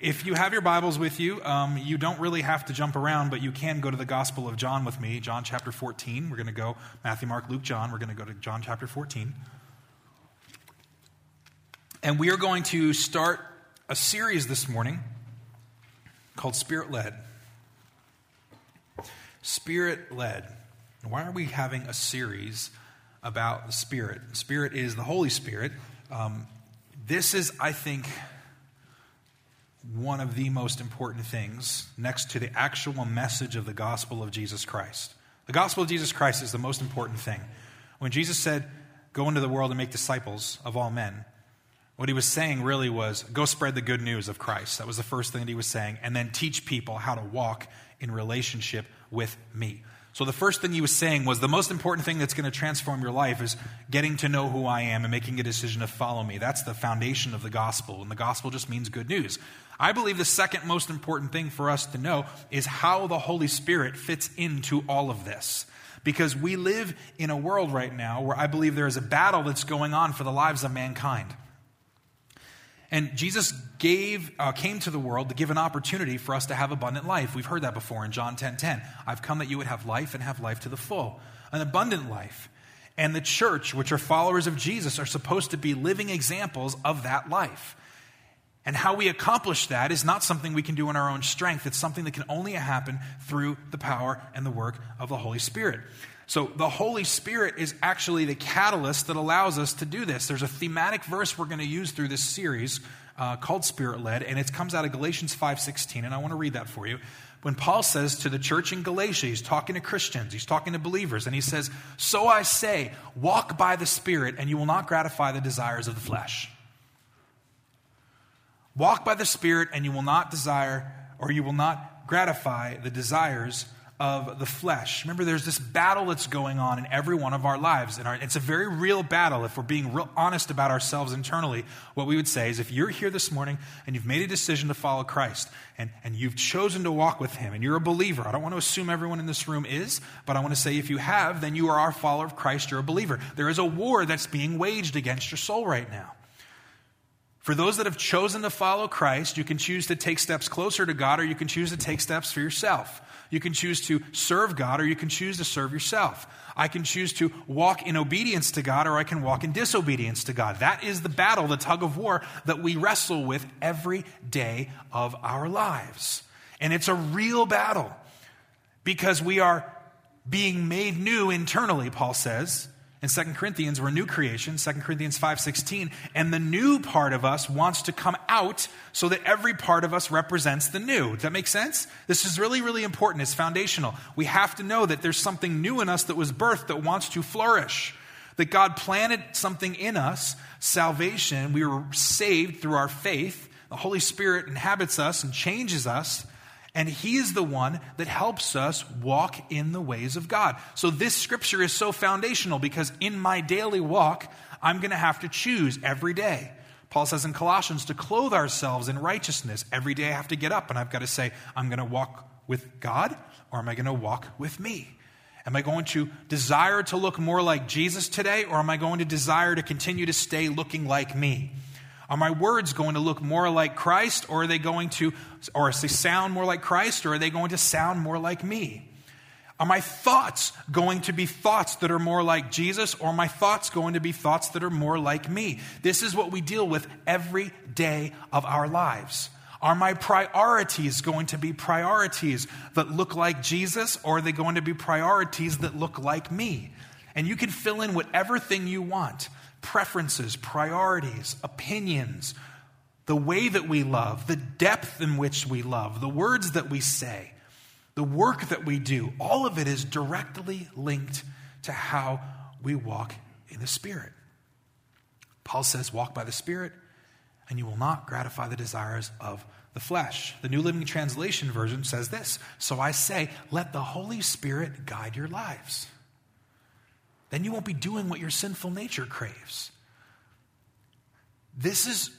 if you have your Bibles with you, um, you don't really have to jump around, but you can go to the Gospel of John with me, John chapter 14. We're going to go Matthew, Mark, Luke, John. We're going to go to John chapter 14. And we are going to start a series this morning called Spirit Led. Spirit Led. Why are we having a series about the Spirit? Spirit is the Holy Spirit. Um, this is, I think, one of the most important things next to the actual message of the gospel of Jesus Christ. The gospel of Jesus Christ is the most important thing. When Jesus said, Go into the world and make disciples of all men, what he was saying really was, Go spread the good news of Christ. That was the first thing that he was saying. And then teach people how to walk in relationship with me. So the first thing he was saying was the most important thing that's going to transform your life is getting to know who I am and making a decision to follow me. That's the foundation of the gospel. And the gospel just means good news. I believe the second most important thing for us to know is how the Holy Spirit fits into all of this. Because we live in a world right now where I believe there is a battle that's going on for the lives of mankind. And Jesus gave, uh, came to the world to give an opportunity for us to have abundant life. We've heard that before in John 10 10. I've come that you would have life and have life to the full, an abundant life. And the church, which are followers of Jesus, are supposed to be living examples of that life. And how we accomplish that is not something we can do in our own strength. It's something that can only happen through the power and the work of the Holy Spirit. So the Holy Spirit is actually the catalyst that allows us to do this. There's a thematic verse we're going to use through this series uh, called Spirit Led, and it comes out of Galatians 5:16, and I want to read that for you. When Paul says to the church in Galatia, he's talking to Christians, he's talking to believers, and he says, "So I say, walk by the Spirit, and you will not gratify the desires of the flesh." Walk by the Spirit, and you will not desire, or you will not gratify the desires of the flesh. Remember, there's this battle that's going on in every one of our lives. And it's a very real battle. If we're being real honest about ourselves internally, what we would say is if you're here this morning and you've made a decision to follow Christ and, and you've chosen to walk with Him and you're a believer, I don't want to assume everyone in this room is, but I want to say if you have, then you are our follower of Christ, you're a believer. There is a war that's being waged against your soul right now. For those that have chosen to follow Christ, you can choose to take steps closer to God or you can choose to take steps for yourself. You can choose to serve God or you can choose to serve yourself. I can choose to walk in obedience to God or I can walk in disobedience to God. That is the battle, the tug of war that we wrestle with every day of our lives. And it's a real battle because we are being made new internally, Paul says. In 2 Corinthians, we're new creation, 2 Corinthians 5:16, and the new part of us wants to come out so that every part of us represents the new. Does that make sense? This is really, really important. It's foundational. We have to know that there's something new in us that was birthed that wants to flourish. That God planted something in us, salvation. We were saved through our faith. The Holy Spirit inhabits us and changes us and He is the one that helps us walk in the ways of God. So this scripture is so foundational because in my daily walk, I'm going to have to choose every day. Paul says in Colossians to clothe ourselves in righteousness. Every day I have to get up and I've got to say, I'm going to walk with God or am I going to walk with me? Am I going to desire to look more like Jesus today or am I going to desire to continue to stay looking like me? Are my words going to look more like Christ, or are they going to, or they sound more like Christ, or are they going to sound more like me? Are my thoughts going to be thoughts that are more like Jesus, or my thoughts going to be thoughts that are more like me? This is what we deal with every day of our lives. Are my priorities going to be priorities that look like Jesus, or are they going to be priorities that look like me? And you can fill in whatever thing you want preferences, priorities, opinions, the way that we love, the depth in which we love, the words that we say, the work that we do, all of it is directly linked to how we walk in the Spirit. Paul says, Walk by the Spirit, and you will not gratify the desires of the flesh. The New Living Translation version says this So I say, let the Holy Spirit guide your lives. Then you won't be doing what your sinful nature craves. This is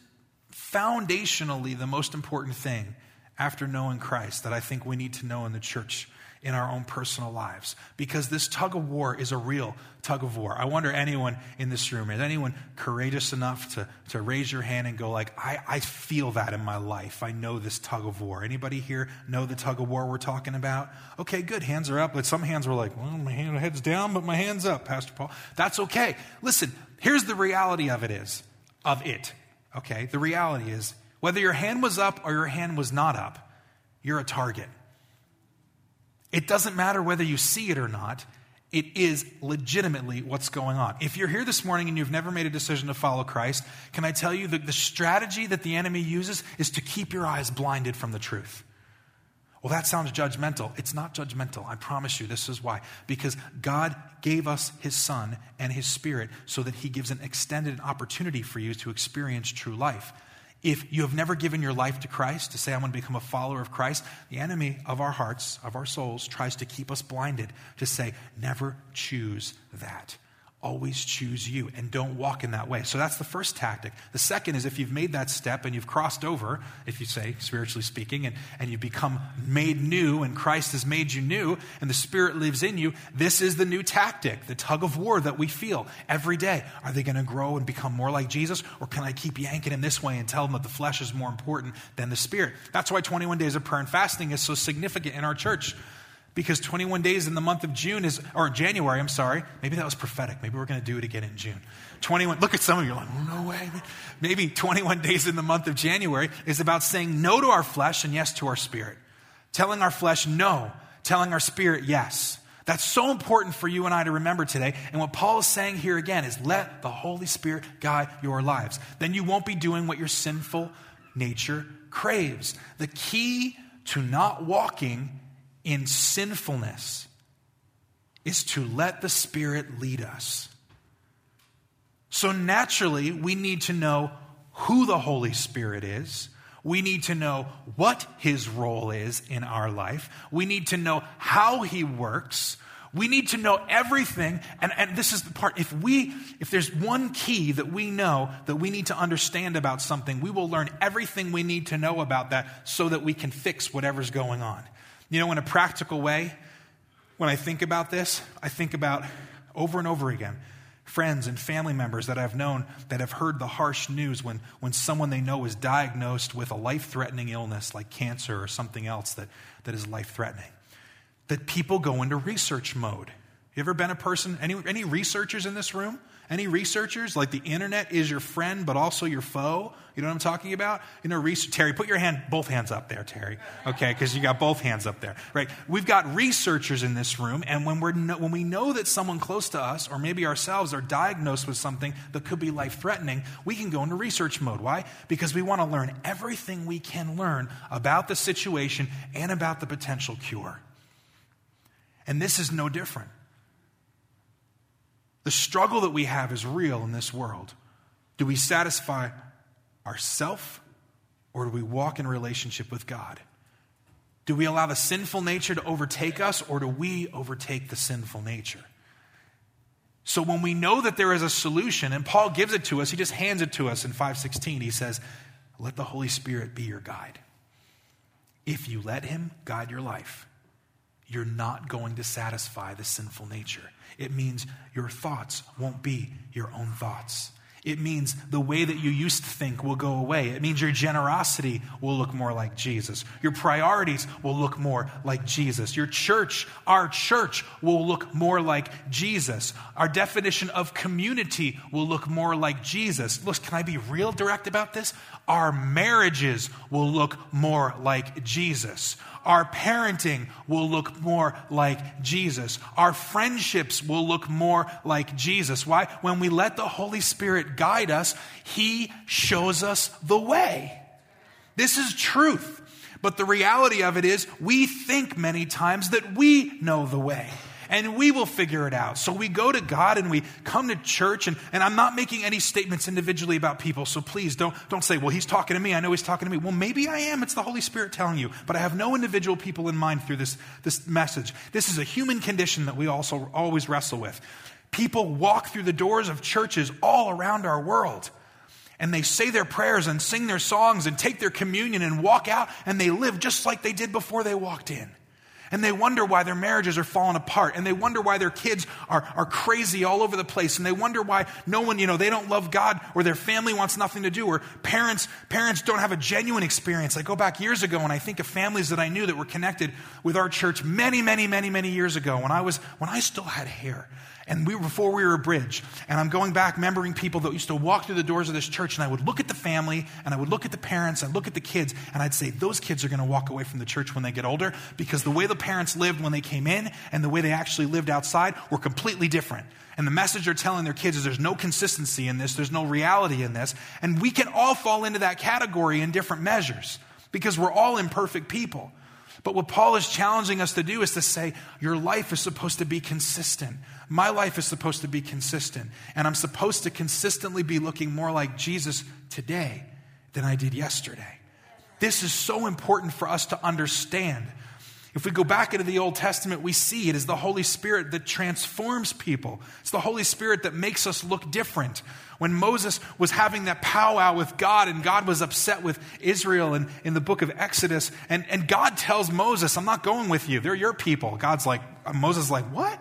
foundationally the most important thing after knowing Christ that I think we need to know in the church in our own personal lives because this tug of war is a real tug of war. I wonder anyone in this room, is anyone courageous enough to, to raise your hand and go like, I, I feel that in my life. I know this tug of war. Anybody here know the tug of war we're talking about? Okay, good. Hands are up. But some hands were like, well, my hand, head's down, but my hand's up, Pastor Paul. That's okay. Listen, here's the reality of it is, of it. Okay, the reality is, whether your hand was up or your hand was not up, you're a target. It doesn't matter whether you see it or not. It is legitimately what's going on. If you're here this morning and you've never made a decision to follow Christ, can I tell you that the strategy that the enemy uses is to keep your eyes blinded from the truth? Well, that sounds judgmental. It's not judgmental. I promise you, this is why. Because God gave us His Son and His Spirit so that He gives an extended opportunity for you to experience true life. If you have never given your life to Christ, to say, I'm going to become a follower of Christ, the enemy of our hearts, of our souls, tries to keep us blinded to say, never choose that always choose you and don't walk in that way. So that's the first tactic. The second is if you've made that step and you've crossed over, if you say, spiritually speaking, and, and you've become made new and Christ has made you new and the Spirit lives in you, this is the new tactic, the tug of war that we feel every day. Are they going to grow and become more like Jesus or can I keep yanking him this way and tell them that the flesh is more important than the Spirit? That's why 21 days of prayer and fasting is so significant in our church because 21 days in the month of June is, or January, I'm sorry. Maybe that was prophetic. Maybe we're going to do it again in June. 21, look at some of you, like, oh, no way. Maybe 21 days in the month of January is about saying no to our flesh and yes to our spirit. Telling our flesh no, telling our spirit yes. That's so important for you and I to remember today. And what Paul is saying here again is let the Holy Spirit guide your lives. Then you won't be doing what your sinful nature craves. The key to not walking in sinfulness is to let the Spirit lead us. So naturally, we need to know who the Holy Spirit is. We need to know what his role is in our life. We need to know how he works. We need to know everything. And, and this is the part. If we, if there's one key that we know that we need to understand about something, we will learn everything we need to know about that so that we can fix whatever's going on. You know, in a practical way, when I think about this, I think about over and over again friends and family members that I've known that have heard the harsh news when, when someone they know is diagnosed with a life threatening illness like cancer or something else that, that is life threatening. That people go into research mode. You ever been a person, any, any researchers in this room? Any researchers? Like the internet is your friend, but also your foe? You know what I'm talking about? You know, Terry, put your hand, both hands up there, Terry. Okay, because you got both hands up there, right? We've got researchers in this room, and when, we're no, when we know that someone close to us, or maybe ourselves, are diagnosed with something that could be life threatening, we can go into research mode. Why? Because we want to learn everything we can learn about the situation and about the potential cure. And this is no different. The struggle that we have is real in this world. Do we satisfy ourself or do we walk in relationship with God? Do we allow the sinful nature to overtake us or do we overtake the sinful nature? So when we know that there is a solution and Paul gives it to us, he just hands it to us in 516. He says, "Let the Holy Spirit be your guide." If you let him guide your life, you're not going to satisfy the sinful nature. It means your thoughts won't be your own thoughts. It means the way that you used to think will go away. It means your generosity will look more like Jesus. Your priorities will look more like Jesus. Your church, our church, will look more like Jesus. Our definition of community will look more like Jesus. Look, can I be real direct about this? Our marriages will look more like Jesus. Our parenting will look more like Jesus. Our friendships will look more like Jesus. Why? When we let the Holy Spirit guide us, He shows us the way. This is truth. But the reality of it is, we think many times that we know the way and we will figure it out. So we go to God and we come to church, and, and I'm not making any statements individually about people, so please don't, don't say, well, he's talking to me. I know he's talking to me. Well, maybe I am. It's the Holy Spirit telling you. But I have no individual people in mind through this, this message. This is a human condition that we also always wrestle with. People walk through the doors of churches all around our world and they say their prayers and sing their songs and take their communion and walk out and they live just like they did before they walked in. And they wonder why their marriages are falling apart. And they wonder why their kids are, are crazy all over the place. And they wonder why no one, you know, they don't love God or their family wants nothing to do or parents, parents don't have a genuine experience. I go back years ago and I think of families that I knew that were connected with our church many, many, many, many years ago when I was, when I still had hair and we before we were a bridge. And i'm going back remembering people that used to walk through the doors of this church and i would look at the family and i would look at the parents and look at the kids and i'd say those kids are going to walk away from the church when they get older because the way the parents lived when they came in and the way they actually lived outside were completely different. And the message they're telling their kids is there's no consistency in this. There's no reality in this. And we can all fall into that category in different measures because we're all imperfect people but what Paul is challenging us to do is to say, your life is supposed to be consistent. My life is supposed to be consistent. And I'm supposed to consistently be looking more like Jesus today than I did yesterday. This is so important for us to understand. If we go back into the Old Testament, we see it is the Holy Spirit that transforms people. It's the Holy Spirit that makes us look different. When Moses was having that powwow with God and God was upset with Israel and in the book of Exodus, and, and God tells Moses, I'm not going with you. They're your people. God's like, Moses is like, what?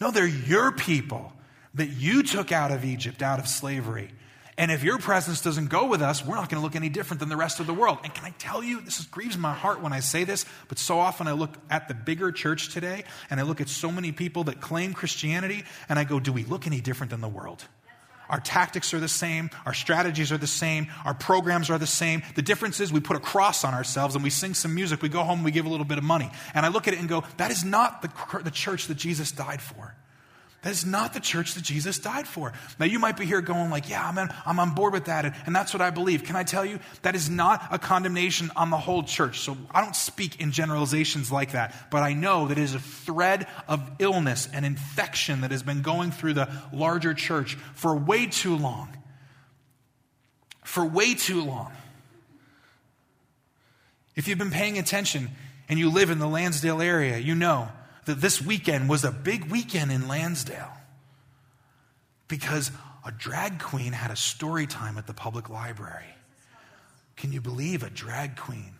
No, they're your people that you took out of Egypt, out of slavery. And if your presence doesn't go with us, we're not going to look any different than the rest of the world. And can I tell you, this is, grieves my heart when I say this, but so often I look at the bigger church today and I look at so many people that claim Christianity and I go, do we look any different than the world? Our tactics are the same. Our strategies are the same. Our programs are the same. The difference is we put a cross on ourselves and we sing some music. We go home and we give a little bit of money. And I look at it and go, that is not the, the church that Jesus died for. That is not the church that Jesus died for. Now, you might be here going like, yeah, I'm, I'm on board with that, and, and that's what I believe. Can I tell you, that is not a condemnation on the whole church. So I don't speak in generalizations like that, but I know that it is a thread of illness and infection that has been going through the larger church for way too long. For way too long. If you've been paying attention and you live in the Lansdale area, you know that this weekend was a big weekend in Lansdale because a drag queen had a story time at the public library. Can you believe a drag queen?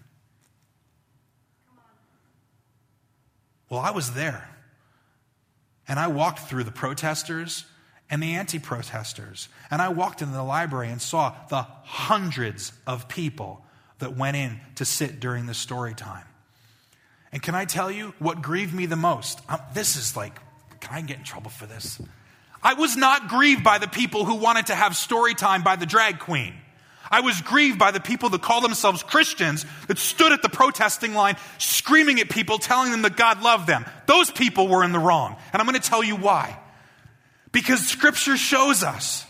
Well, I was there. And I walked through the protesters and the anti protesters. And I walked into the library and saw the hundreds of people that went in to sit during the story time. And can I tell you what grieved me the most? Um, this is like, can I get in trouble for this? I was not grieved by the people who wanted to have story time by the drag queen. I was grieved by the people that call themselves Christians that stood at the protesting line screaming at people, telling them that God loved them. Those people were in the wrong. And I'm going to tell you why. Because scripture shows us,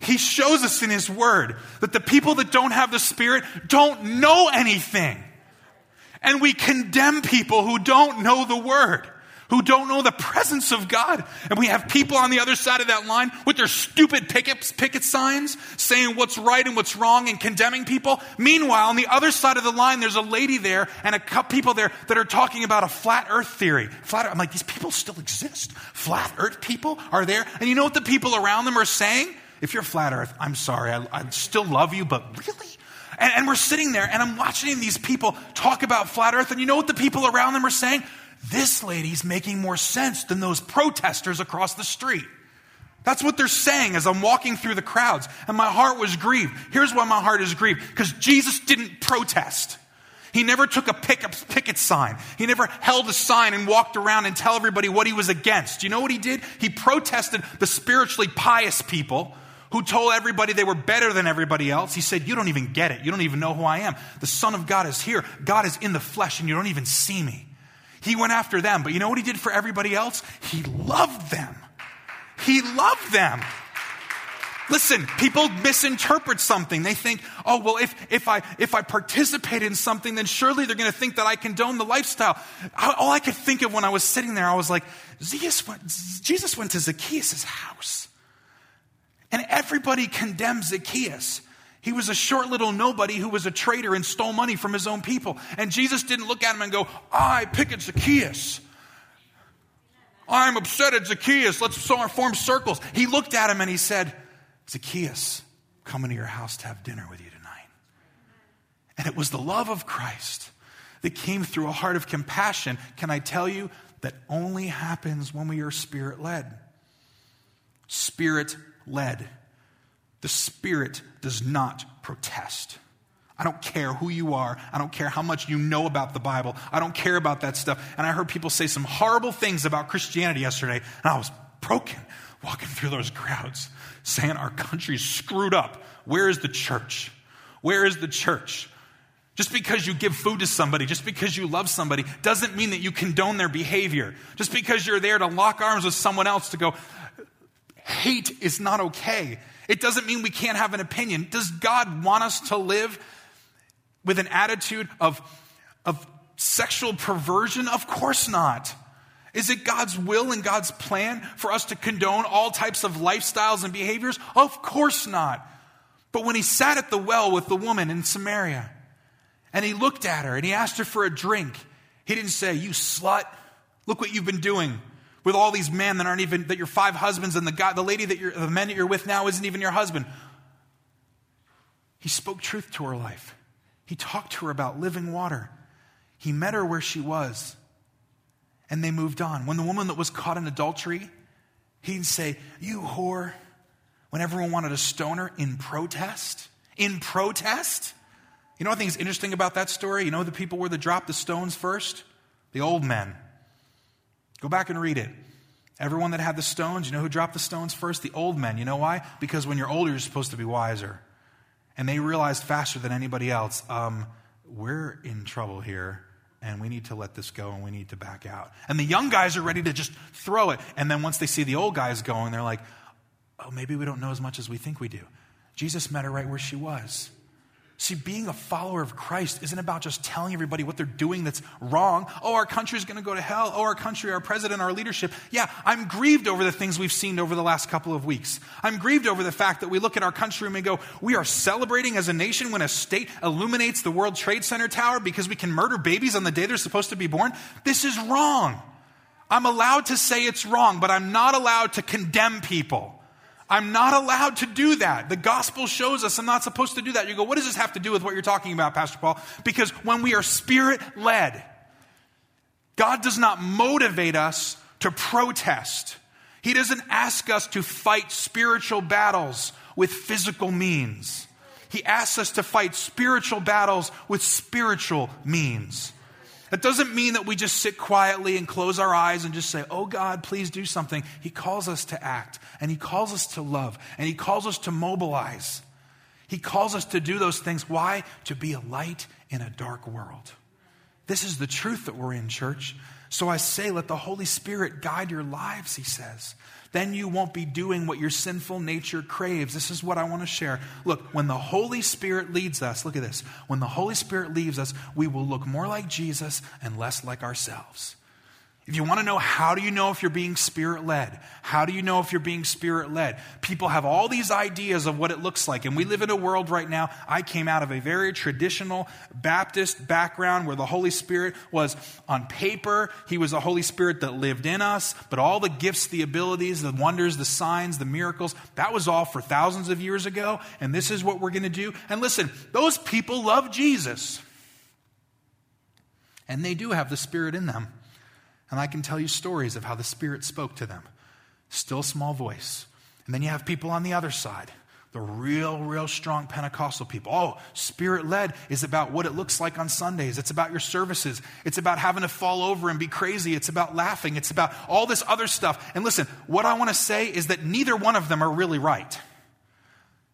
he shows us in his word that the people that don't have the Spirit don't know anything. And we condemn people who don't know the word, who don't know the presence of God. And we have people on the other side of that line with their stupid picket signs saying what's right and what's wrong and condemning people. Meanwhile, on the other side of the line, there's a lady there and a couple people there that are talking about a flat earth theory. Flat, I'm like, these people still exist. Flat earth people are there. And you know what the people around them are saying? If you're flat earth, I'm sorry. I, I still love you, but really? And, and we're sitting there and I'm watching these people talk about flat earth. And you know what the people around them are saying? This lady's making more sense than those protesters across the street. That's what they're saying as I'm walking through the crowds. And my heart was grieved. Here's why my heart is grieved because Jesus didn't protest. He never took a picket sign. He never held a sign and walked around and tell everybody what he was against. You know what he did? He protested the spiritually pious people who told everybody they were better than everybody else. He said, You don't even get it. You don't even know who I am. The Son of God is here. God is in the flesh, and you don't even see me. He went after them. But you know what he did for everybody else? He loved them. He loved them. Listen, people misinterpret something. They think, oh, well, if, if, I, if I participate in something, then surely they're going to think that I condone the lifestyle. All I could think of when I was sitting there, I was like, went, Jesus went to Zacchaeus' house. And everybody condemned Zacchaeus. He was a short little nobody who was a traitor and stole money from his own people. And Jesus didn't look at him and go, I pick at Zacchaeus. I'm upset at Zacchaeus. Let's form circles. He looked at him and he said, Zacchaeus, come into your house to have dinner with you tonight. And it was the love of Christ that came through a heart of compassion, can I tell you that only happens when we are spirit led? Spirit led. The Spirit does not protest. I don't care who you are. I don't care how much you know about the Bible. I don't care about that stuff. And I heard people say some horrible things about Christianity yesterday, and I was broken walking through those crowds saying our country's screwed up. Where is the church? Where is the church? Just because you give food to somebody, just because you love somebody, doesn't mean that you condone their behavior. Just because you're there to lock arms with someone else to go, hate is not okay. It doesn't mean we can't have an opinion. Does God want us to live with an attitude of, of sexual perversion? Of course not. Is it God's will and God's plan for us to condone all types of lifestyles and behaviors? Of course not. But when he sat at the well with the woman in Samaria and he looked at her and he asked her for a drink, he didn't say, You slut, look what you've been doing with all these men that aren't even, that your five husbands and the guy, the lady that you're, the men that you're with now isn't even your husband. He spoke truth to her life. He talked to her about living water. He met her where she was, and they moved on. When the woman that was caught in adultery, he'd say, You whore, when everyone wanted to stone her in protest. In protest? You know what I think is interesting about that story? You know the people were that dropped the stones first? The old men. Go back and read it. Everyone that had the stones, you know who dropped the stones first? The old men. You know why? Because when you're older, you're supposed to be wiser. And they realized faster than anybody else, um, we're in trouble here and we need to let this go and we need to back out. And the young guys are ready to just throw it. And then once they see the old guys going, they're like, oh, maybe we don't know as much as we think we do. Jesus met her right where she was. See, being a follower of Christ isn't about just telling everybody what they're doing that's wrong. Oh, our country's going to go to hell. Oh, our country, our president, our leadership. Yeah, I'm grieved over the things we've seen over the last couple of weeks. I'm grieved over the fact that we look at our country and we go, we are celebrating as a nation when a state illuminates the World Trade Center tower because we can murder babies on the day they're supposed to be born. This is wrong. I'm allowed to say it's wrong, but I'm not allowed to condemn people. I'm not allowed to do that. The gospel shows us I'm not supposed to do that. You go, what does this have to do with what you're talking about, Pastor Paul? Because when we are spirit led, God does not motivate us to protest. He doesn't ask us to fight spiritual battles with physical means. He asks us to fight spiritual battles with spiritual means. That doesn't mean that we just sit quietly and close our eyes and just say, Oh God, please do something. He calls us to act, and He calls us to love, and He calls us to mobilize. He calls us to do those things. Why? To be a light in a dark world. This is the truth that we're in, church. So I say, let the Holy Spirit guide your lives, he says. Then you won't be doing what your sinful nature craves. This is what I want to share. Look, when the Holy Spirit leads us, look at this. When the Holy Spirit leaves us, we will look more like Jesus and less like ourselves. If you want to know how do you know if you're being spirit led? How do you know if you're being spirit led? People have all these ideas of what it looks like. And we live in a world right now. I came out of a very traditional Baptist background where the Holy Spirit was on paper. He was a Holy Spirit that lived in us. But all the gifts, the abilities, the wonders, the signs, the miracles, that was all for thousands of years ago. And this is what we're going to do. And listen, those people love Jesus. And they do have the Spirit in them. And I can tell you stories of how the Spirit spoke to them. Still small voice. And then you have people on the other side, the real, real strong Pentecostal people. Oh, Spirit led is about what it looks like on Sundays. It's about your services. It's about having to fall over and be crazy. It's about laughing. It's about all this other stuff. And listen, what I want to say is that neither one of them are really right.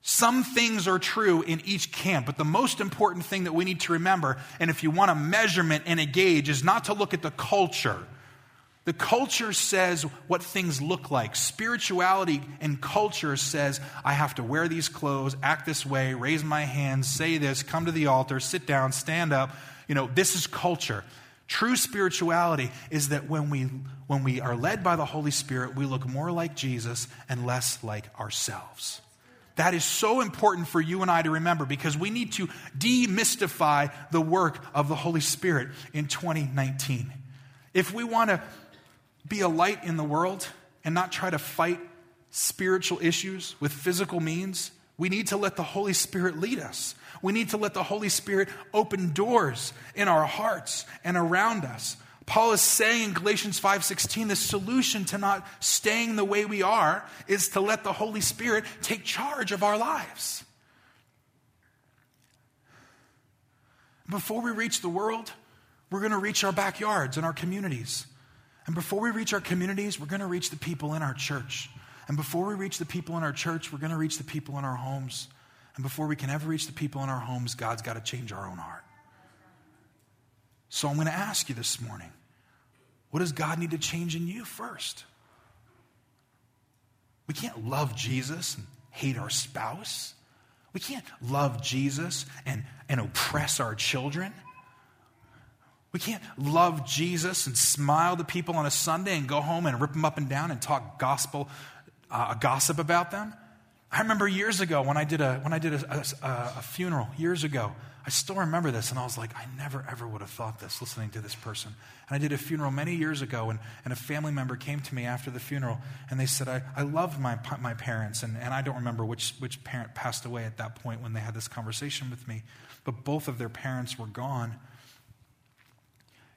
Some things are true in each camp, but the most important thing that we need to remember, and if you want a measurement and a gauge, is not to look at the culture the culture says what things look like. Spirituality and culture says, I have to wear these clothes, act this way, raise my hands, say this, come to the altar, sit down, stand up. You know, this is culture. True spirituality is that when we, when we are led by the Holy Spirit, we look more like Jesus and less like ourselves. That is so important for you and I to remember because we need to demystify the work of the Holy Spirit in 2019. If we want to be a light in the world and not try to fight spiritual issues with physical means, We need to let the Holy Spirit lead us. We need to let the Holy Spirit open doors in our hearts and around us. Paul is saying in Galatians 5:16 the solution to not staying the way we are is to let the Holy Spirit take charge of our lives. Before we reach the world, we're going to reach our backyards and our communities. And before we reach our communities, we're going to reach the people in our church. And before we reach the people in our church, we're going to reach the people in our homes. And before we can ever reach the people in our homes, God's got to change our own heart. So I'm going to ask you this morning what does God need to change in you first? We can't love Jesus and hate our spouse. We can't love Jesus and, and oppress our children. We can't love Jesus and smile to people on a Sunday and go home and rip them up and down and talk gospel, uh, gossip about them. I remember years ago when I did a when I did a, a, a funeral years ago. I still remember this, and I was like, I never ever would have thought this listening to this person. And I did a funeral many years ago, and, and a family member came to me after the funeral, and they said, I, I loved my, my parents, and, and I don't remember which, which parent passed away at that point when they had this conversation with me, but both of their parents were gone.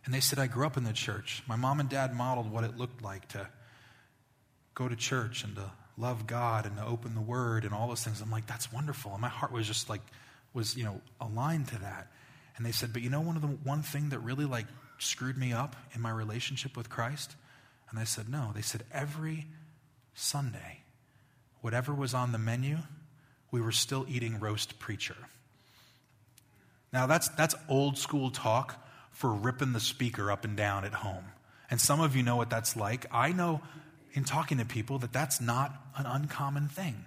And they said, I grew up in the church. My mom and dad modeled what it looked like to go to church and to love God and to open the word and all those things. I'm like, that's wonderful. And my heart was just like, was, you know, aligned to that. And they said, but you know, one of the one thing that really like screwed me up in my relationship with Christ? And I said, no. They said, every Sunday, whatever was on the menu, we were still eating roast preacher. Now, that's, that's old school talk for ripping the speaker up and down at home. And some of you know what that's like. I know in talking to people that that's not an uncommon thing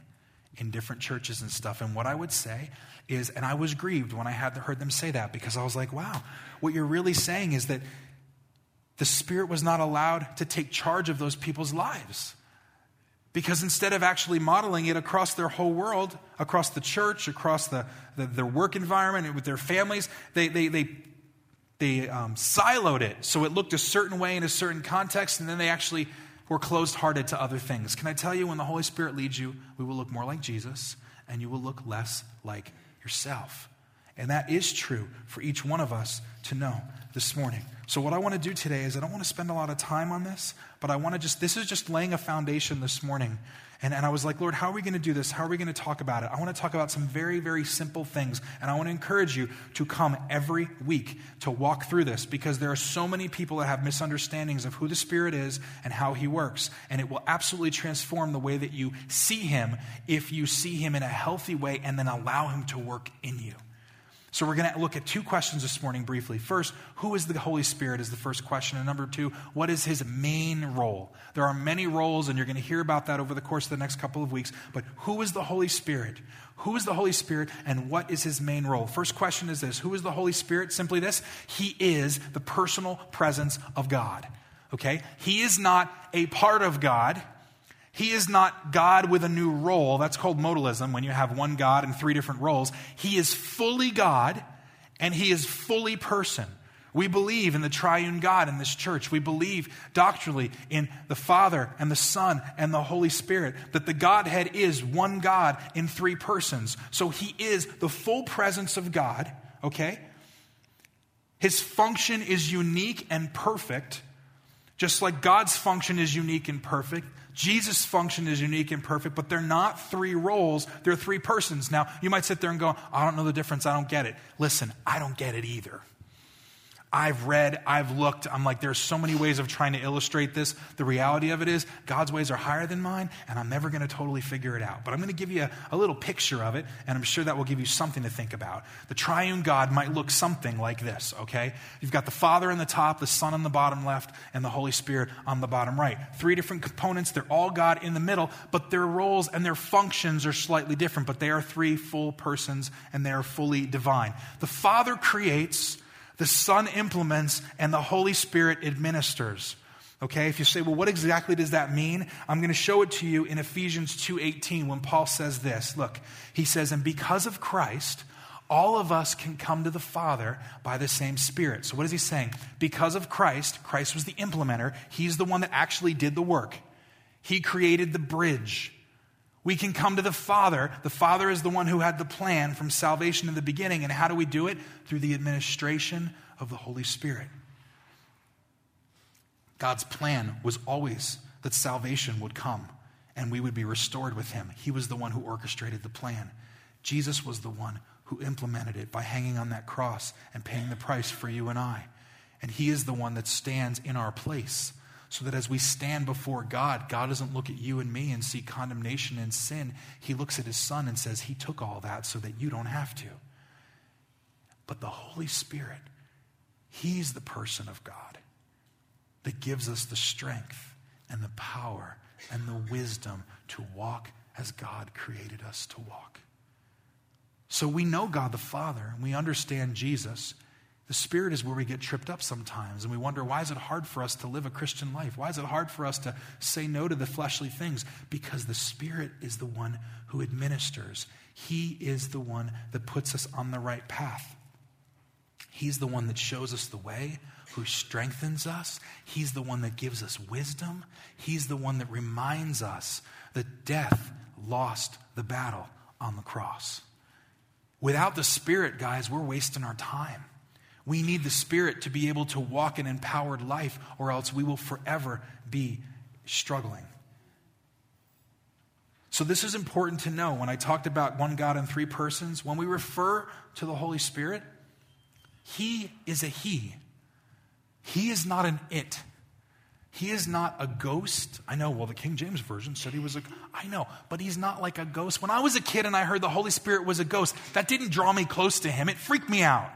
in different churches and stuff. And what I would say is, and I was grieved when I had heard them say that because I was like, wow, what you're really saying is that the Spirit was not allowed to take charge of those people's lives. Because instead of actually modeling it across their whole world, across the church, across the, the their work environment, with their families, they, they, they they um, siloed it so it looked a certain way in a certain context, and then they actually were closed hearted to other things. Can I tell you, when the Holy Spirit leads you, we will look more like Jesus, and you will look less like yourself. And that is true for each one of us to know this morning. So, what I want to do today is I don't want to spend a lot of time on this, but I want to just, this is just laying a foundation this morning and, and I was like, Lord, how are we going to do this? How are we going to talk about it? I want to talk about some very, very simple things. And I want to encourage you to come every week to walk through this because there are so many people that have misunderstandings of who the Spirit is and how He works. And it will absolutely transform the way that you see Him if you see Him in a healthy way and then allow Him to work in you. So, we're going to look at two questions this morning briefly. First, who is the Holy Spirit is the first question. And number two, what is his main role? There are many roles, and you're going to hear about that over the course of the next couple of weeks. But who is the Holy Spirit? Who is the Holy Spirit, and what is his main role? First question is this Who is the Holy Spirit? Simply this He is the personal presence of God. Okay? He is not a part of God. He is not God with a new role. That's called modalism, when you have one God and three different roles. He is fully God and he is fully person. We believe in the triune God in this church. We believe doctrinally in the Father and the Son and the Holy Spirit, that the Godhead is one God in three persons. So he is the full presence of God, okay? His function is unique and perfect, just like God's function is unique and perfect. Jesus' function is unique and perfect, but they're not three roles, they're three persons. Now, you might sit there and go, I don't know the difference, I don't get it. Listen, I don't get it either. I've read, I've looked. I'm like, there's so many ways of trying to illustrate this. The reality of it is, God's ways are higher than mine, and I'm never going to totally figure it out. But I'm going to give you a, a, little picture of it, and I'm sure that will give you something to think about. The triune God might look something like this, okay? You've got the Father on the top, the Son on the bottom left, and the Holy Spirit on the bottom right. Three different components. They're all God in the middle, but their roles and their functions are slightly different, but they are three full persons, and they are fully divine. The Father creates the Son implements, and the Holy Spirit administers. Okay, if you say, well, what exactly does that mean? I'm going to show it to you in Ephesians 2:18 when Paul says this. Look, he says, and because of Christ, all of us can come to the Father by the same Spirit. So what is he saying? Because of Christ, Christ was the implementer. He's the one that actually did the work. He created the bridge. We can come to the Father. The Father is the one who had the plan from salvation in the beginning. And how do we do it? Through the administration of the Holy Spirit. God's plan was always that salvation would come and we would be restored with him. He was the one who orchestrated the plan. Jesus was the one who implemented it by hanging on that cross and paying the price for you and I. And he is the one that stands in our place so that as we stand before God, God doesn't look at you and me and see condemnation and sin. He looks at his son and says, He took all that so that you don't have to. But the Holy Spirit, He's the person of God that gives us the strength and the power and the wisdom to walk as God created us to walk. So we know God the Father and we understand Jesus. The Spirit is where we get tripped up sometimes and we wonder why is it hard for us to live a Christian life? Why is it hard for us to say no to the fleshly things? Because the Spirit is the one who administers, He is the one that puts us on the right path. He's the one that shows us the way, who strengthens us. He's the one that gives us wisdom. He's the one that reminds us that death lost the battle on the cross. Without the Spirit, guys, we're wasting our time. We need the Spirit to be able to walk an empowered life, or else we will forever be struggling. So, this is important to know. When I talked about one God in three persons, when we refer to the Holy Spirit, He is a He. He is not an it. He is not a ghost. I know, well, the King James Version said he was a, I know, but he's not like a ghost. When I was a kid and I heard the Holy Spirit was a ghost, that didn't draw me close to him. It freaked me out.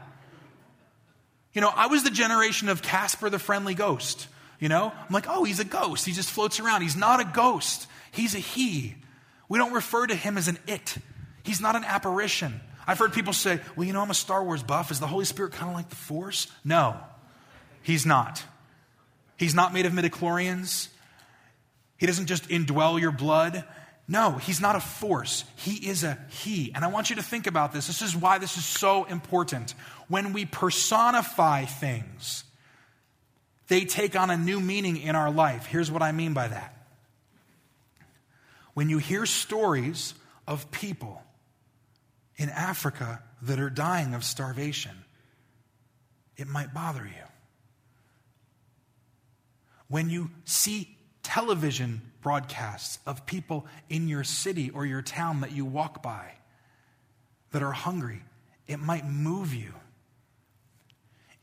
You know, I was the generation of Casper the Friendly Ghost. You know, I'm like, oh, he's a ghost. He just floats around. He's not a ghost, he's a he. We don't refer to him as an it, he's not an apparition. I've heard people say, well, you know, I'm a Star Wars buff. Is the Holy Spirit kind of like the Force? No. He's not. He's not made of midichlorians. He doesn't just indwell your blood. No, he's not a force. He is a he. And I want you to think about this. This is why this is so important. When we personify things, they take on a new meaning in our life. Here's what I mean by that. When you hear stories of people in Africa that are dying of starvation, it might bother you when you see television broadcasts of people in your city or your town that you walk by that are hungry, it might move you.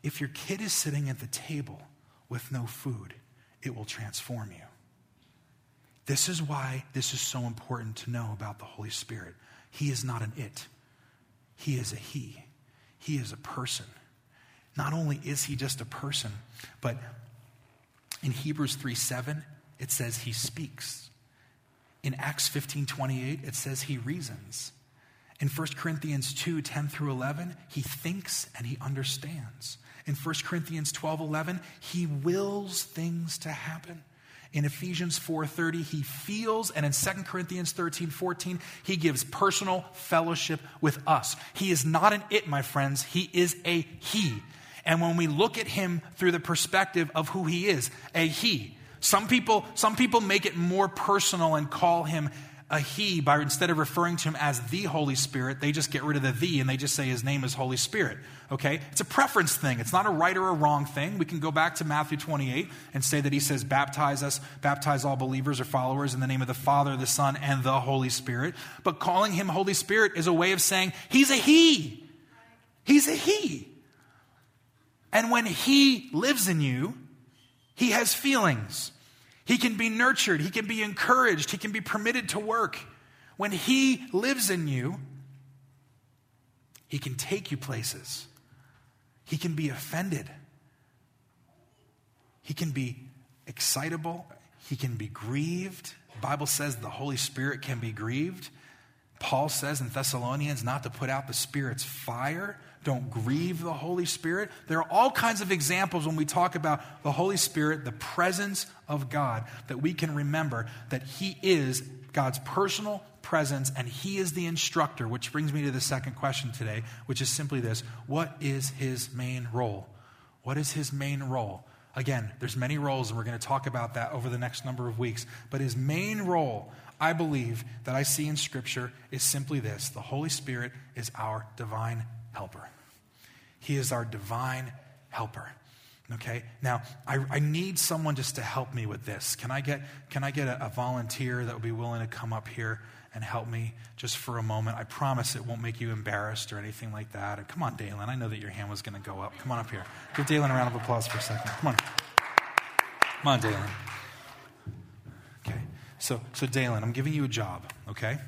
If your kid is sitting at the table with no food, it will transform you. This is why this is so important to know about the Holy Spirit. He is not an it, He is a He. He is a person. Not only is He just a person, but in Hebrews 3 7, it says he speaks. In Acts 15 28, it says he reasons. In 1 Corinthians 2 10 through 11, he thinks and he understands. In 1 Corinthians 12 11, he wills things to happen. In Ephesians 4:30 he feels and in 2 Corinthians 13 14 he gives personal fellowship with us. He is not an it my friends, he is a he. And when we look at him through the perspective of who he is, a he. Some people, some people make it more personal and call him a he by instead of referring to him as the Holy Spirit, they just get rid of the the and they just say his name is Holy Spirit. Okay? It's a preference thing. It's not a right or a wrong thing. We can go back to Matthew 28 and say that he says, baptize us, baptize all believers or followers in the name of the Father, the Son, and the Holy Spirit. But calling him Holy Spirit is a way of saying he's a he. He's a he. And when He lives in you, He has feelings. He can be nurtured, He can be encouraged, He can be permitted to work. When He lives in you, He can take you places. He can be offended. He can be excitable. He can be grieved. The Bible says the Holy Spirit can be grieved. Paul says in Thessalonians not to put out the Spirit's fire. Don't grieve the Holy Spirit. There are all kinds of examples when we talk about the Holy Spirit, the presence of God, that we can remember that He is God's personal presence and He is the instructor, which brings me to the second question today, which is simply this What is His main role? What is His main role? Again, there's many roles, and we're going to talk about that over the next number of weeks. But his main role I believe that I see in Scripture is simply this the Holy Spirit is our divine helper. He is our divine helper. Okay, now I, I need someone just to help me with this. Can I get, can I get a, a volunteer that would be willing to come up here and help me just for a moment? I promise it won't make you embarrassed or anything like that. And come on, Dalen. I know that your hand was going to go up. Come on up here. Give Dalen a round of applause for a second. Come on. Come on, Dalen. Okay, so, so Dalen, I'm giving you a job, okay?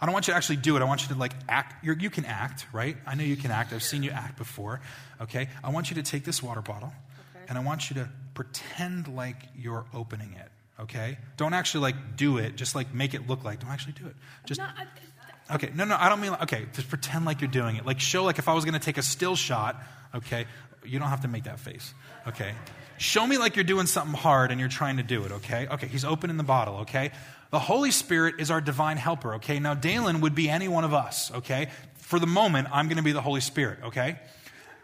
I don't want you to actually do it. I want you to like act. You're, you can act, right? I know you can act. I've seen you act before. Okay. I want you to take this water bottle and I want you to pretend like you're opening it. Okay? Don't actually like do it. Just like make it look like. Don't actually do it. Just. Not, okay. No, no. I don't mean. Like, okay. Just pretend like you're doing it. Like show. Like if I was going to take a still shot. Okay. You don't have to make that face. Okay. Show me like you're doing something hard and you're trying to do it. Okay. Okay. He's opening the bottle. Okay. The Holy Spirit is our divine helper. Okay. Now Dalen would be any one of us. Okay. For the moment, I'm going to be the Holy Spirit. Okay.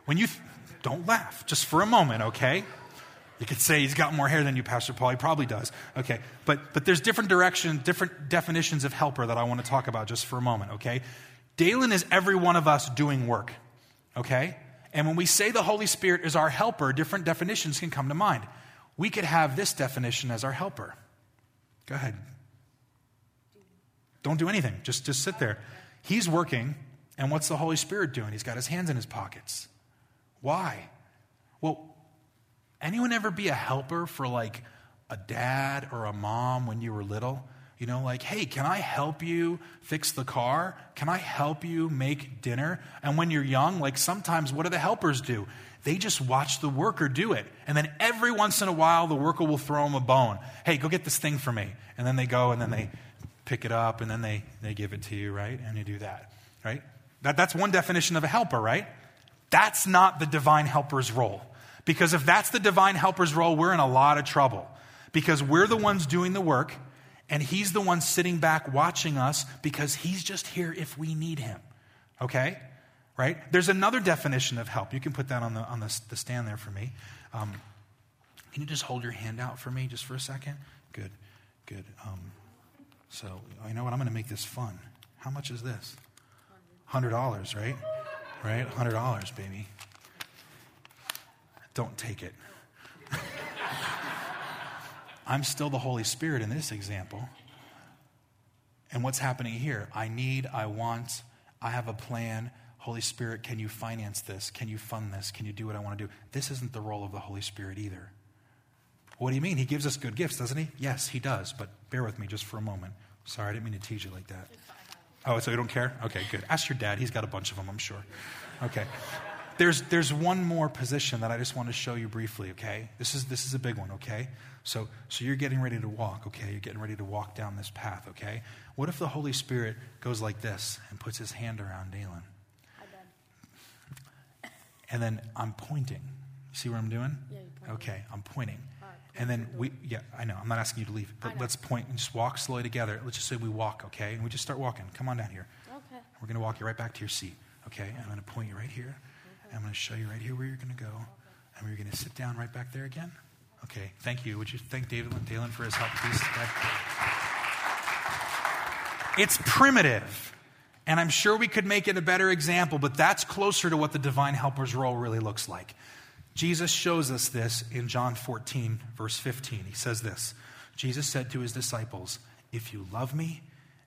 When you. Th- don't laugh, just for a moment, okay? You could say he's got more hair than you, Pastor Paul. He probably does. Okay. But, but there's different directions, different definitions of helper that I want to talk about just for a moment, okay? Dalen is every one of us doing work, okay? And when we say the Holy Spirit is our helper, different definitions can come to mind. We could have this definition as our helper. Go ahead. Don't do anything. Just, just sit there. He's working, and what's the Holy Spirit doing? He's got his hands in his pockets. Why? Well, anyone ever be a helper for like a dad or a mom when you were little? You know, like, hey, can I help you fix the car? Can I help you make dinner? And when you're young, like sometimes what do the helpers do? They just watch the worker do it. And then every once in a while, the worker will throw them a bone. Hey, go get this thing for me. And then they go and then they pick it up and then they, they give it to you, right? And you do that, right? That, that's one definition of a helper, right? That's not the divine helper's role. Because if that's the divine helper's role, we're in a lot of trouble. Because we're the ones doing the work, and he's the one sitting back watching us because he's just here if we need him. Okay? Right? There's another definition of help. You can put that on the, on the, the stand there for me. Um, can you just hold your hand out for me just for a second? Good, good. Um, so, you know what? I'm going to make this fun. How much is this? $100, right? right? $100, baby. Don't take it. I'm still the Holy Spirit in this example. And what's happening here? I need, I want, I have a plan. Holy Spirit, can you finance this? Can you fund this? Can you do what I want to do? This isn't the role of the Holy Spirit either. What do you mean? He gives us good gifts, doesn't he? Yes, he does. But bear with me just for a moment. Sorry, I didn't mean to tease you like that. Oh, so you don't care? Okay, good. Ask your dad. He's got a bunch of them, I'm sure. Okay. There's, there's one more position that I just want to show you briefly, okay? This is, this is a big one, okay? So, so you're getting ready to walk, okay? You're getting ready to walk down this path, okay? What if the Holy Spirit goes like this and puts his hand around Dalen? And then I'm pointing. See what I'm doing? Yeah, okay, I'm pointing. And then we, yeah, I know, I'm not asking you to leave, but let's point and just walk slowly together. Let's just say we walk, okay? And we just start walking. Come on down here. Okay. We're going to walk you right back to your seat, okay? I'm going to point you right here. And I'm going to show you right here where you're going to go. And we're going to sit down right back there again. Okay, thank you. Would you thank David and Dalen for his help, please? It's primitive. And I'm sure we could make it a better example, but that's closer to what the divine helper's role really looks like. Jesus shows us this in John 14, verse 15. He says this Jesus said to his disciples, If you love me,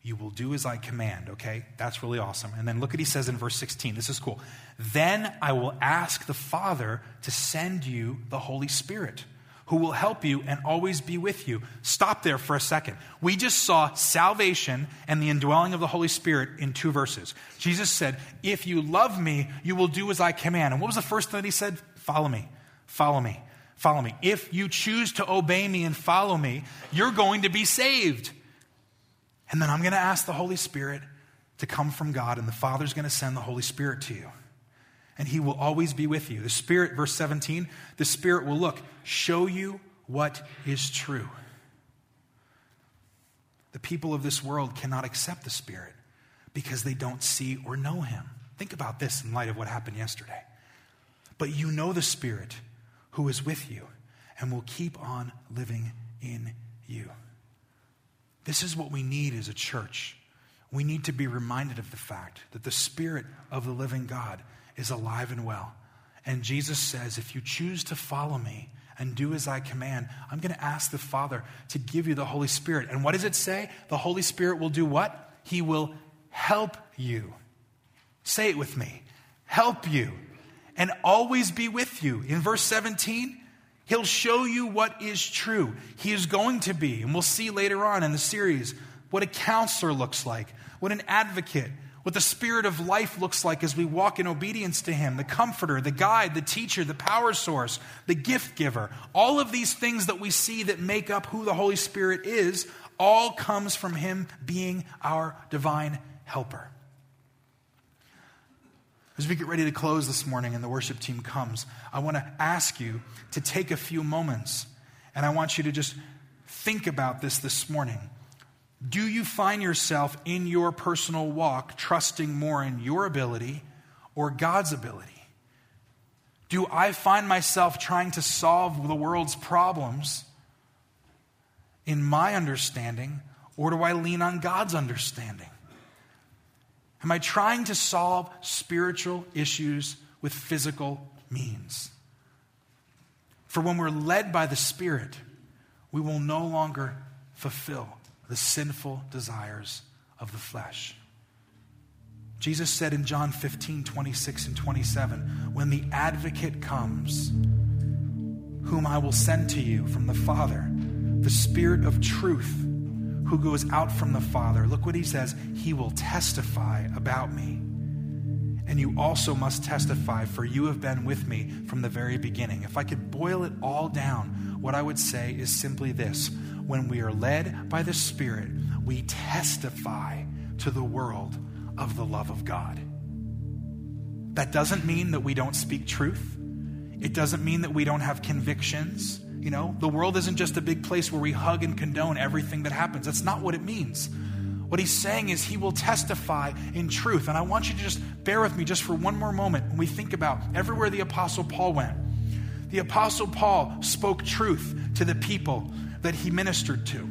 you will do as I command, okay? That's really awesome. And then look what he says in verse 16. This is cool. Then I will ask the Father to send you the Holy Spirit, who will help you and always be with you. Stop there for a second. We just saw salvation and the indwelling of the Holy Spirit in two verses. Jesus said, If you love me, you will do as I command. And what was the first thing that he said? Follow me. Follow me. Follow me. If you choose to obey me and follow me, you're going to be saved. And then I'm going to ask the Holy Spirit to come from God, and the Father's going to send the Holy Spirit to you. And He will always be with you. The Spirit, verse 17, the Spirit will look, show you what is true. The people of this world cannot accept the Spirit because they don't see or know Him. Think about this in light of what happened yesterday. But you know the Spirit who is with you and will keep on living in you. This is what we need as a church. We need to be reminded of the fact that the Spirit of the living God is alive and well. And Jesus says, if you choose to follow me and do as I command, I'm going to ask the Father to give you the Holy Spirit. And what does it say? The Holy Spirit will do what? He will help you. Say it with me help you and always be with you. In verse 17, He'll show you what is true. He is going to be, and we'll see later on in the series, what a counselor looks like, what an advocate, what the spirit of life looks like as we walk in obedience to Him, the comforter, the guide, the teacher, the power source, the gift giver. All of these things that we see that make up who the Holy Spirit is, all comes from Him being our divine helper. As we get ready to close this morning and the worship team comes, I want to ask you to take a few moments and I want you to just think about this this morning. Do you find yourself in your personal walk trusting more in your ability or God's ability? Do I find myself trying to solve the world's problems in my understanding, or do I lean on God's understanding? Am I trying to solve spiritual issues with physical means? For when we're led by the Spirit, we will no longer fulfill the sinful desires of the flesh. Jesus said in John 15, 26 and 27, When the advocate comes, whom I will send to you from the Father, the Spirit of truth, who goes out from the Father, look what he says, he will testify about me. And you also must testify, for you have been with me from the very beginning. If I could boil it all down, what I would say is simply this when we are led by the Spirit, we testify to the world of the love of God. That doesn't mean that we don't speak truth. It doesn't mean that we don't have convictions. You know, the world isn't just a big place where we hug and condone everything that happens. That's not what it means. What he's saying is he will testify in truth. And I want you to just bear with me just for one more moment when we think about everywhere the Apostle Paul went. The Apostle Paul spoke truth to the people that he ministered to.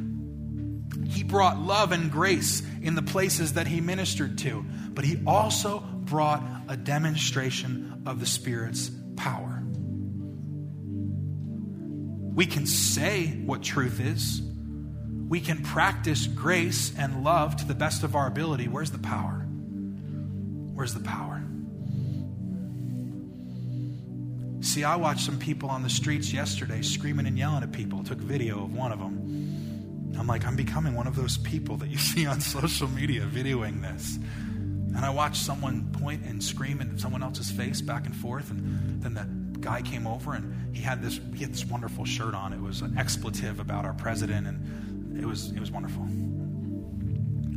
He brought love and grace in the places that he ministered to, but he also brought a demonstration of the Spirit's power. We can say what truth is. We can practice grace and love to the best of our ability. Where's the power? Where's the power? See, I watched some people on the streets yesterday screaming and yelling at people. Took video of one of them. I'm like, I'm becoming one of those people that you see on social media videoing this. And I watched someone point and scream in someone else's face back and forth, and then the guy came over and he had this he had this wonderful shirt on. It was an expletive about our president, and it was it was wonderful.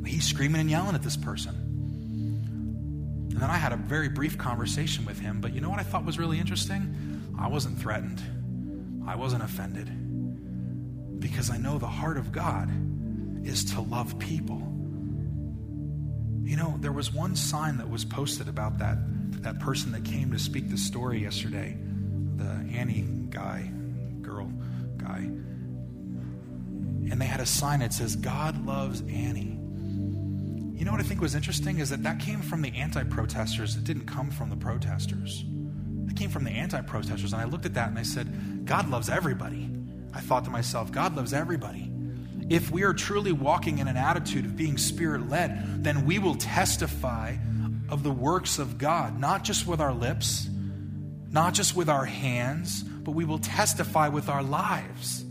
He's screaming and yelling at this person. And then I had a very brief conversation with him, but you know what I thought was really interesting? I wasn't threatened. I wasn't offended. Because I know the heart of God is to love people. You know, there was one sign that was posted about that that person that came to speak the story yesterday the Annie guy, girl guy. And they had a sign that says, God loves Annie. You know what I think was interesting is that that came from the anti protesters. It didn't come from the protesters. It came from the anti protesters. And I looked at that and I said, God loves everybody. I thought to myself, God loves everybody. If we are truly walking in an attitude of being spirit led, then we will testify of the works of God, not just with our lips, not just with our hands, but we will testify with our lives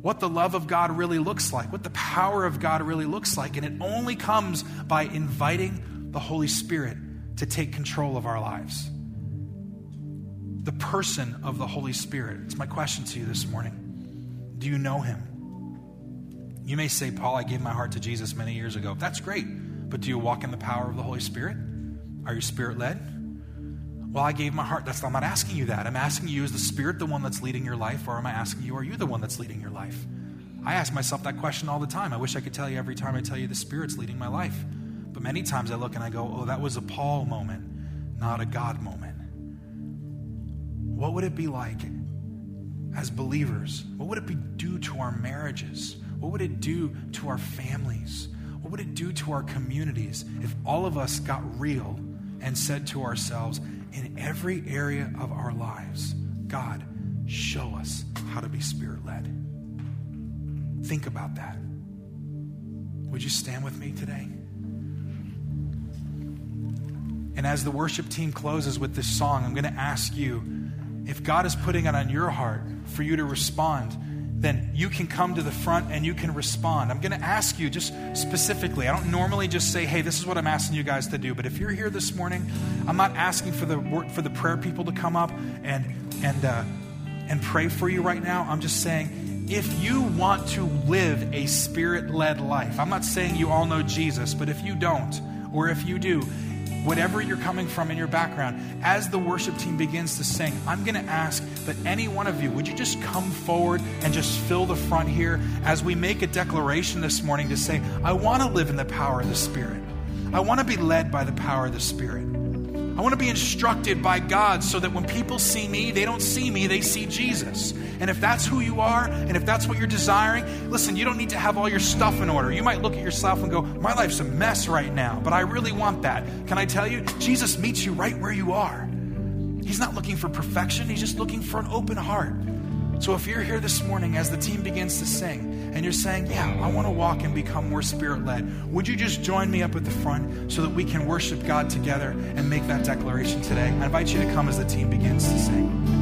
what the love of God really looks like, what the power of God really looks like. And it only comes by inviting the Holy Spirit to take control of our lives. The person of the Holy Spirit. It's my question to you this morning. Do you know him? You may say, Paul, I gave my heart to Jesus many years ago. That's great. But do you walk in the power of the Holy Spirit? Are you spirit led? Well, I gave my heart. That's I'm not asking you that. I'm asking you, is the Spirit the one that's leading your life, or am I asking you, are you the one that's leading your life? I ask myself that question all the time. I wish I could tell you every time I tell you the Spirit's leading my life. But many times I look and I go, oh, that was a Paul moment, not a God moment. What would it be like as believers? What would it be do to our marriages? What would it do to our families? What would it do to our communities if all of us got real and said to ourselves, in every area of our lives, God, show us how to be spirit led? Think about that. Would you stand with me today? And as the worship team closes with this song, I'm going to ask you if God is putting it on your heart for you to respond, then you can come to the front and you can respond. I'm going to ask you just specifically. I don't normally just say, "Hey, this is what I'm asking you guys to do." But if you're here this morning, I'm not asking for the for the prayer people to come up and and uh, and pray for you right now. I'm just saying, if you want to live a spirit-led life, I'm not saying you all know Jesus, but if you don't, or if you do, whatever you're coming from in your background, as the worship team begins to sing, I'm going to ask that any one of you, would you just come forward and just fill the front here as we make a declaration this morning to say, I want to live in the power of the Spirit. I want to be led by the power of the Spirit. I want to be instructed by God so that when people see me, they don't see me, they see Jesus. And if that's who you are, and if that's what you're desiring, listen, you don't need to have all your stuff in order. You might look at yourself and go, My life's a mess right now, but I really want that. Can I tell you? Jesus meets you right where you are. He's not looking for perfection, He's just looking for an open heart. So if you're here this morning as the team begins to sing and you're saying, Yeah, I want to walk and become more spirit led, would you just join me up at the front so that we can worship God together and make that declaration today? I invite you to come as the team begins to sing.